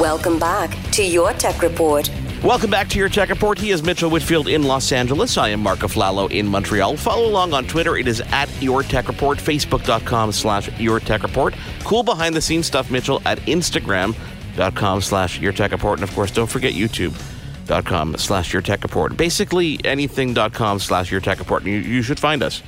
Welcome back to your Tech Report. Welcome back to your Tech Report. He is Mitchell Whitfield in Los Angeles. I am Marc Aflalo in Montreal. Follow along on Twitter. It is at Your Tech Report, Facebook.com slash Your Tech Report. Cool behind the scenes stuff, Mitchell, at Instagram.com slash Your Tech Report. And of course, don't forget YouTube.com slash Your Tech Report. Basically, anything.com slash Your Tech Report. You, you should find us.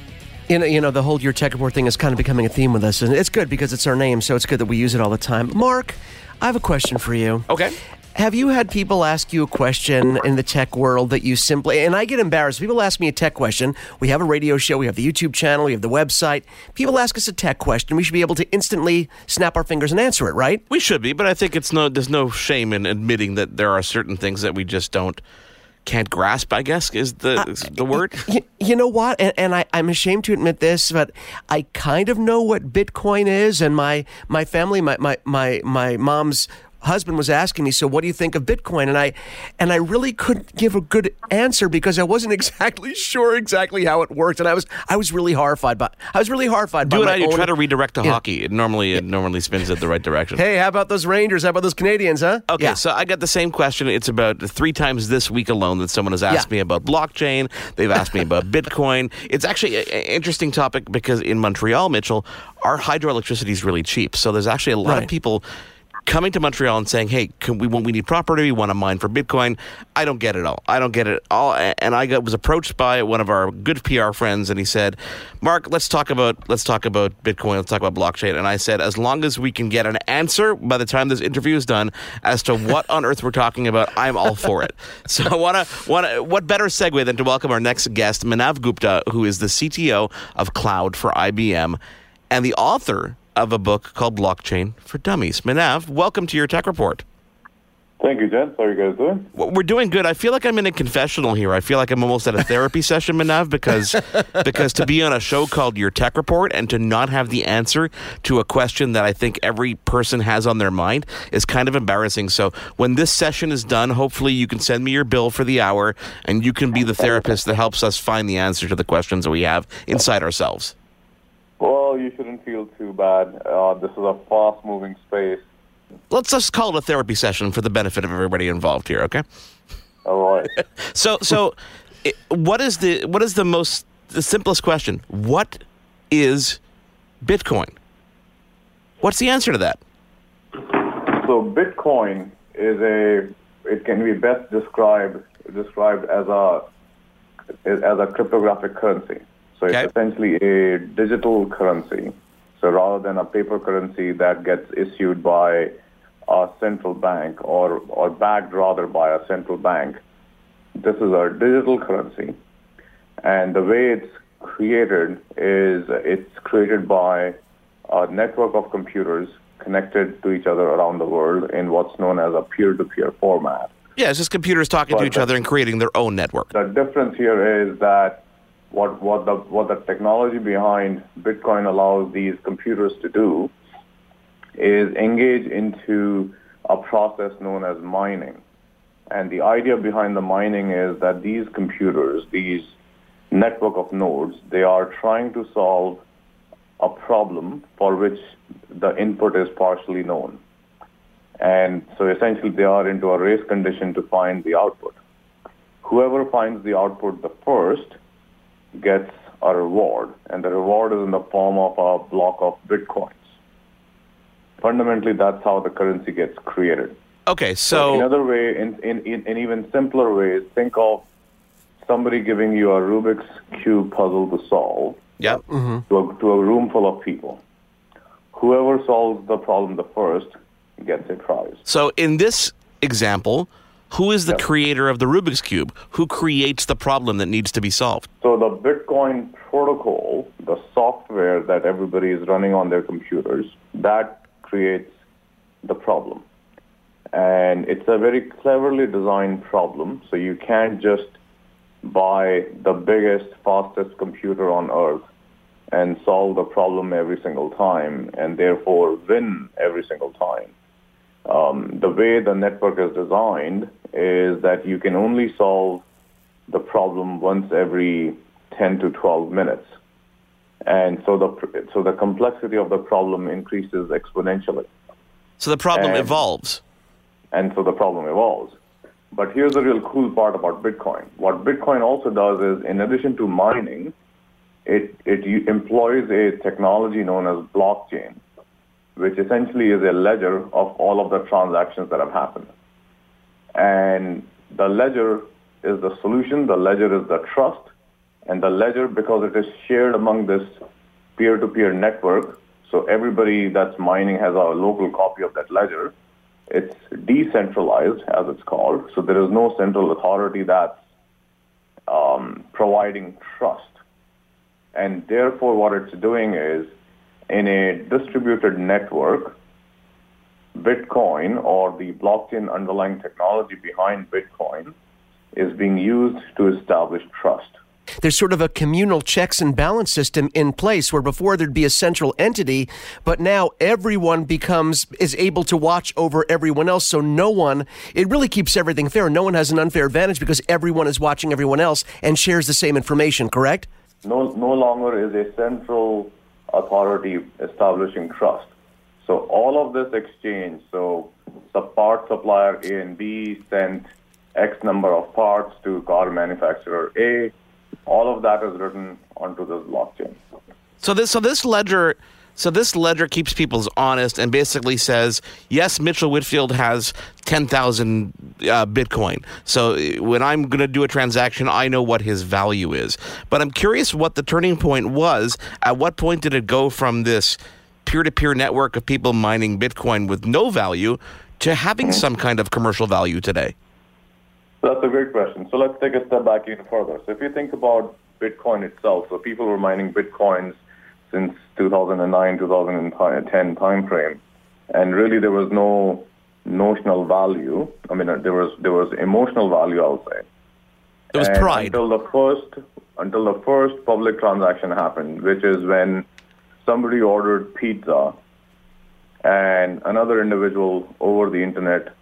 You know, you know, the whole Your Tech Report thing is kind of becoming a theme with us, and it's good because it's our name, so it's good that we use it all the time. Mark, I have a question for you. Okay. Have you had people ask you a question in the tech world that you simply, and I get embarrassed. People ask me a tech question. We have a radio show, we have the YouTube channel, we have the website. People ask us a tech question. We should be able to instantly snap our fingers and answer it, right? We should be, but I think it's no. There's no shame in admitting that there are certain things that we just don't can't grasp. I guess is the uh, is the word. You, you know what? And, and I, I'm ashamed to admit this, but I kind of know what Bitcoin is, and my my family, my my my my mom's husband was asking me, "So what do you think of Bitcoin?" And I and I really couldn't give a good answer because I wasn't exactly sure exactly how it worked, and I was I was really horrified by I was really horrified. Do by it how you own, try to redirect to Yeah. hockey. It normally it normally spins it the right direction. Hey, how about those Rangers? How about those Canadiens? Huh? Okay, Yeah. so I got the same question. It's about three times this week alone that someone has asked me about blockchain. They've asked me about Bitcoin. It's actually an interesting topic because in Montreal, Mitchell, our hydroelectricity is really cheap. So there's actually a lot Right. of people coming to Montreal and saying, "Hey, can we we need property? We want to mine for Bitcoin." I don't get it all. I don't get it all. And I got, was approached by one of our good PR friends, and he said, "Mark, let's talk about let's talk about Bitcoin. Let's talk about blockchain." And I said, as long as we can get an answer by the time this interview is done as to what on earth we're talking about, I'm all for it. So I want to want to what better segue than to welcome our next guest, Manav Gupta, who is the CTO of Cloud for IBM and the author of a book called Blockchain for Dummies. Manav, welcome to your Tech Report. Thank you, gents. How are you guys doing? We're doing good. I feel like I'm in a confessional here. I feel like I'm almost at a therapy session, Manav, because because to be on a show called Your Tech Report and to not have the answer to a question that I think every person has on their mind is kind of embarrassing. So when this session is done, hopefully you can send me your bill for the hour and you can be the therapist that helps us find the answer to the questions that we have inside ourselves. Well, you shouldn't feel too bad. Uh, this is a fast-moving space. Let's just call it a therapy session for the benefit of everybody involved here, okay? All right. So, so, i what is the what is the most the simplest question? What is Bitcoin? What's the answer to that? so Bitcoin is a. It can be best described described as a as a cryptographic currency. So it's essentially a digital currency. So rather than a paper currency that gets issued by a central bank or or backed rather by a central bank, this is a digital currency. And the way it's created is it's created by a network of computers connected to each other around the world in what's known as a peer-to-peer format. Yeah, it's just computers talking to each the- other and creating their own network. The difference here is that what, what, the, what the technology behind Bitcoin allows these computers to do is engage into a process known as mining. And the idea behind the mining is that these computers, these network of nodes, they are trying to solve a problem for which the input is partially known. And so essentially they are into a race condition to find the output. Whoever finds the output the first gets a reward, and the reward is in the form of a block of bitcoins. Fundamentally, that's how the currency gets created. Okay, in so another way, in, in, in, in even simpler ways, think of somebody giving you a Rubik's Cube puzzle to solve yeah, mm-hmm. to, a, to a room full of people. Whoever solves the problem the first gets a prize. so in this example, who is the creator of the Rubik's cube? Who creates the problem that needs to be solved? So the Bitcoin protocol, the software that everybody is running on their computers, that creates the problem. And it's a very cleverly designed problem, so you can't just buy the biggest, fastest computer on earth and solve the problem every single time and therefore win every single time. Um, the way the network is designed is that you can only solve the problem once every 10 to 12 minutes. And so the, so the complexity of the problem increases exponentially. So the problem And- evolves. and so the problem evolves. But here's the real cool part about Bitcoin. What Bitcoin also does is, in addition to mining, it, it employs a technology known as blockchain, which essentially is a ledger of all of the transactions that have happened. And the ledger is the solution, the ledger is the trust, and the ledger, because it is shared among this peer-to-peer network, so everybody that's mining has a local copy of that ledger. It's decentralized, as it's called, so there is no central authority that's um, providing trust. And therefore, what it's doing is, in a distributed network, Bitcoin or the blockchain underlying technology behind Bitcoin is being used to establish trust. There's sort of a communal checks and balance system in place where before there'd be a central entity, but now everyone becomes is able to watch over everyone else. So no one, it really keeps everything fair. No one has an unfair advantage because everyone is watching everyone else and shares the same information, correct? No, no longer is a central authority establishing trust. So all of this exchange, so the part supplier A and B sent X number of parts to car manufacturer A. All of that is written onto this blockchain. So this so this ledger so this ledger keeps people honest and basically says, yes, Mitchell Whitfield has 10,000 uh, Bitcoin. So uh, when I'm going to do a transaction, I know what his value is. But I'm curious what the turning point was. At what point did it go from this peer-to-peer network of people mining Bitcoin with no value to having mm-hmm. some kind of commercial value today? That's a great question. So let's take a step back even further. So if you think about Bitcoin itself, so people were mining Bitcoins since 2009, 2010 timeframe, and really there was no notional value. I mean, uh, there was there was emotional value, I'll say. There was and pride until the first until the first public transaction happened, which is when somebody ordered pizza, and another individual over the internet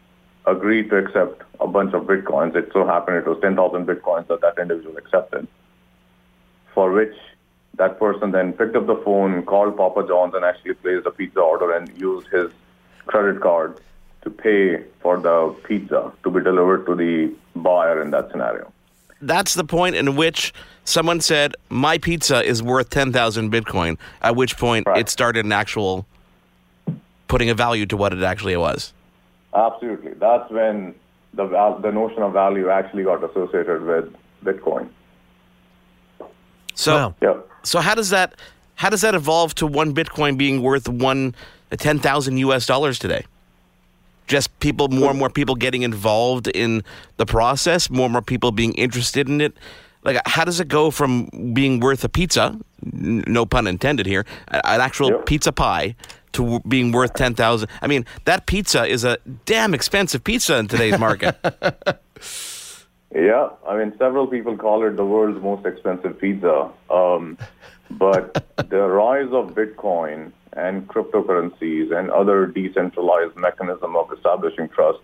agreed to accept a bunch of bitcoins. It so happened it was 10,000 bitcoins that that individual accepted, for which that person then picked up the phone, called Papa John's, and actually placed a pizza order and used his credit card to pay for the pizza to be delivered to the buyer in that scenario. That's the point in which someone said, My pizza is worth 10,000 Bitcoin, at which point right. it started an actual putting a value to what it actually was. Absolutely. That's when the, the notion of value actually got associated with Bitcoin. So, wow. yep. so how does that how does that evolve to one Bitcoin being worth one uh, ten thousand U.S. dollars today? Just people, more and more people getting involved in the process, more and more people being interested in it. Like, how does it go from being worth a pizza, no pun intended here, an actual yep. pizza pie, to being worth ten thousand? I mean, that pizza is a damn expensive pizza in today's market. Yeah, I mean, several people call it the world's most expensive pizza. Um, but the rise of Bitcoin and cryptocurrencies and other decentralized mechanism of establishing trust,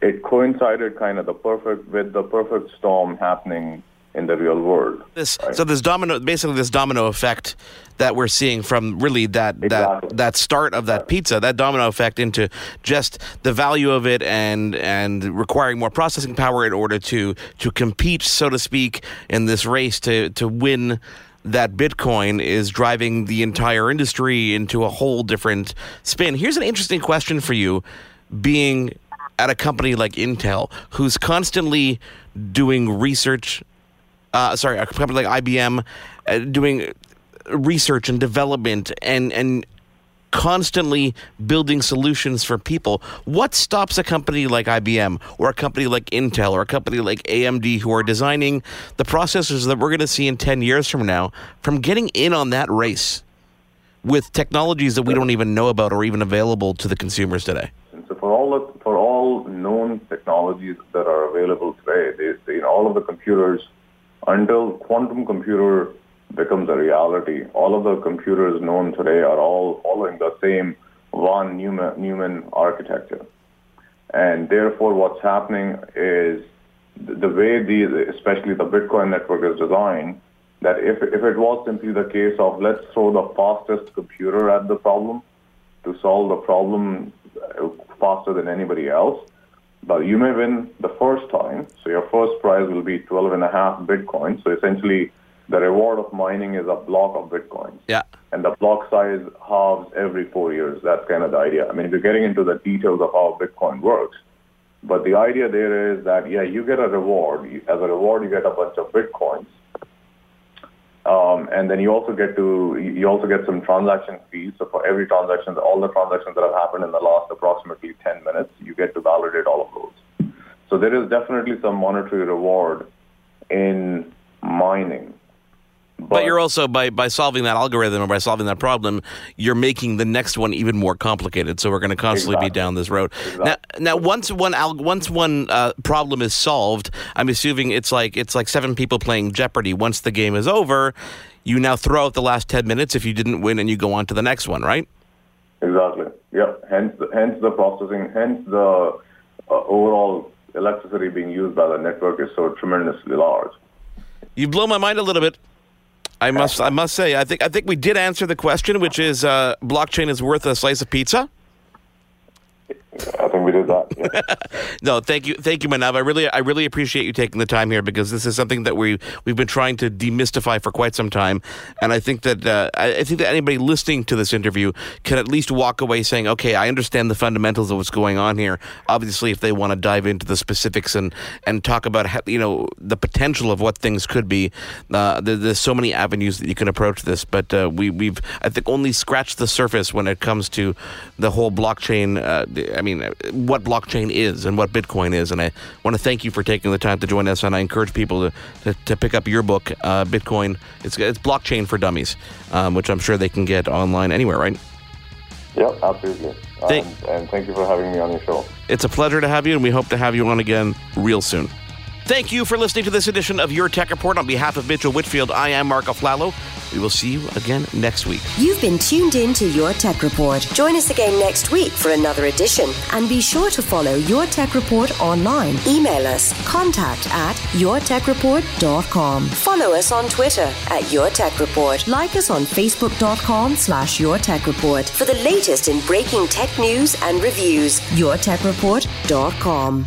it coincided kind of the perfect with the perfect storm happening in the real world. This, right? So this domino, basically this domino effect that we're seeing from really that exactly. that that start of that pizza, that domino effect into just the value of it and and requiring more processing power in order to to compete, so to speak, in this race to to win that Bitcoin is driving the entire industry into a whole different spin. Here's an interesting question for you being at a company like Intel, who's constantly doing research uh, sorry, a company like IBM uh, doing research and development and and constantly building solutions for people. What stops a company like IBM or a company like Intel or a company like AMD who are designing the processors that we're going to see in 10 years from now from getting in on that race with technologies that we don't even know about or even available to the consumers today? So for all the, for all known technologies that are available today, they, they, all of the computers until quantum computer becomes a reality, all of the computers known today are all following the same von Neumann, architecture. And therefore, what's happening is the way these, especially the Bitcoin network is designed, that if, if it was simply the case of let's throw the fastest computer at the problem to solve the problem uh, faster than anybody else, but you may win the first time. So your first prize will be 12 and a half Bitcoin. So essentially, the reward of mining is a block of Bitcoin. Yeah. And the block size halves every four years. That's kind of the idea. I mean, if you're getting into the details of how Bitcoin works, but the idea there is that, yeah, you get a reward. As a reward, you get a bunch of Bitcoins. Um, and then you also get to you also get some transaction fees. So for every transaction, all the transactions that have happened in the last approximately 10 minutes, you get to validate all of those. So there is definitely some monetary reward in mining. But, you're also by by solving that algorithm or by solving that problem, you're making the next one even more complicated. So we're going to constantly Exactly. be down this road. Exactly. Now, now once one al- once one uh, problem is solved, I'm assuming it's like it's like seven people playing Jeopardy. Once the game is over, you now throw out the last ten minutes if you didn't win, and you go on to the next one, right? Exactly. Yeah. Hence, the, hence the processing, hence the uh, overall electricity being used by the network is so tremendously large. You blow my mind a little bit. I must I must say I think I think we did answer the question, which is uh, blockchain is worth a slice of pizza. I think we did that. Yeah. No, thank you, thank you, Manav. I really, I really appreciate you taking the time here because this is something that we we've been trying to demystify for quite some time, and I think that uh, I, think that anybody listening to this interview can at least walk away saying, okay, I understand the fundamentals of what's going on here. Obviously, if they want to dive into the specifics and and talk about how, you know the potential of what things could be, uh, there, there's so many avenues that you can approach this. But uh, we we've I think only scratched the surface when it comes to the whole blockchain. Uh, I mean, uh, what blockchain is and what Bitcoin is. And I want to thank you for taking the time to join us. And I encourage people to, to, to pick up your book, uh, Bitcoin. It's, it's Blockchain for Dummies, um, which I'm sure they can get online anywhere, right? Yep, absolutely. Thank- and, and thank you for having me on your show. It's a pleasure to have you, and we hope to have you on again real soon. Thank you for listening to this edition of Your Tech Report. On behalf of Mitchell Whitfield, I am Marc Aflalo. We will see you again next week. You've been tuned in to Your Tech Report. Join us again next week for another edition. And be sure to follow Your Tech Report online. Email us contact at yourtechreport.com. Follow us on Twitter at Your Tech Report. Like us on facebook.com slash Your Tech Report for the latest in breaking tech news and reviews. yourtechreport.com.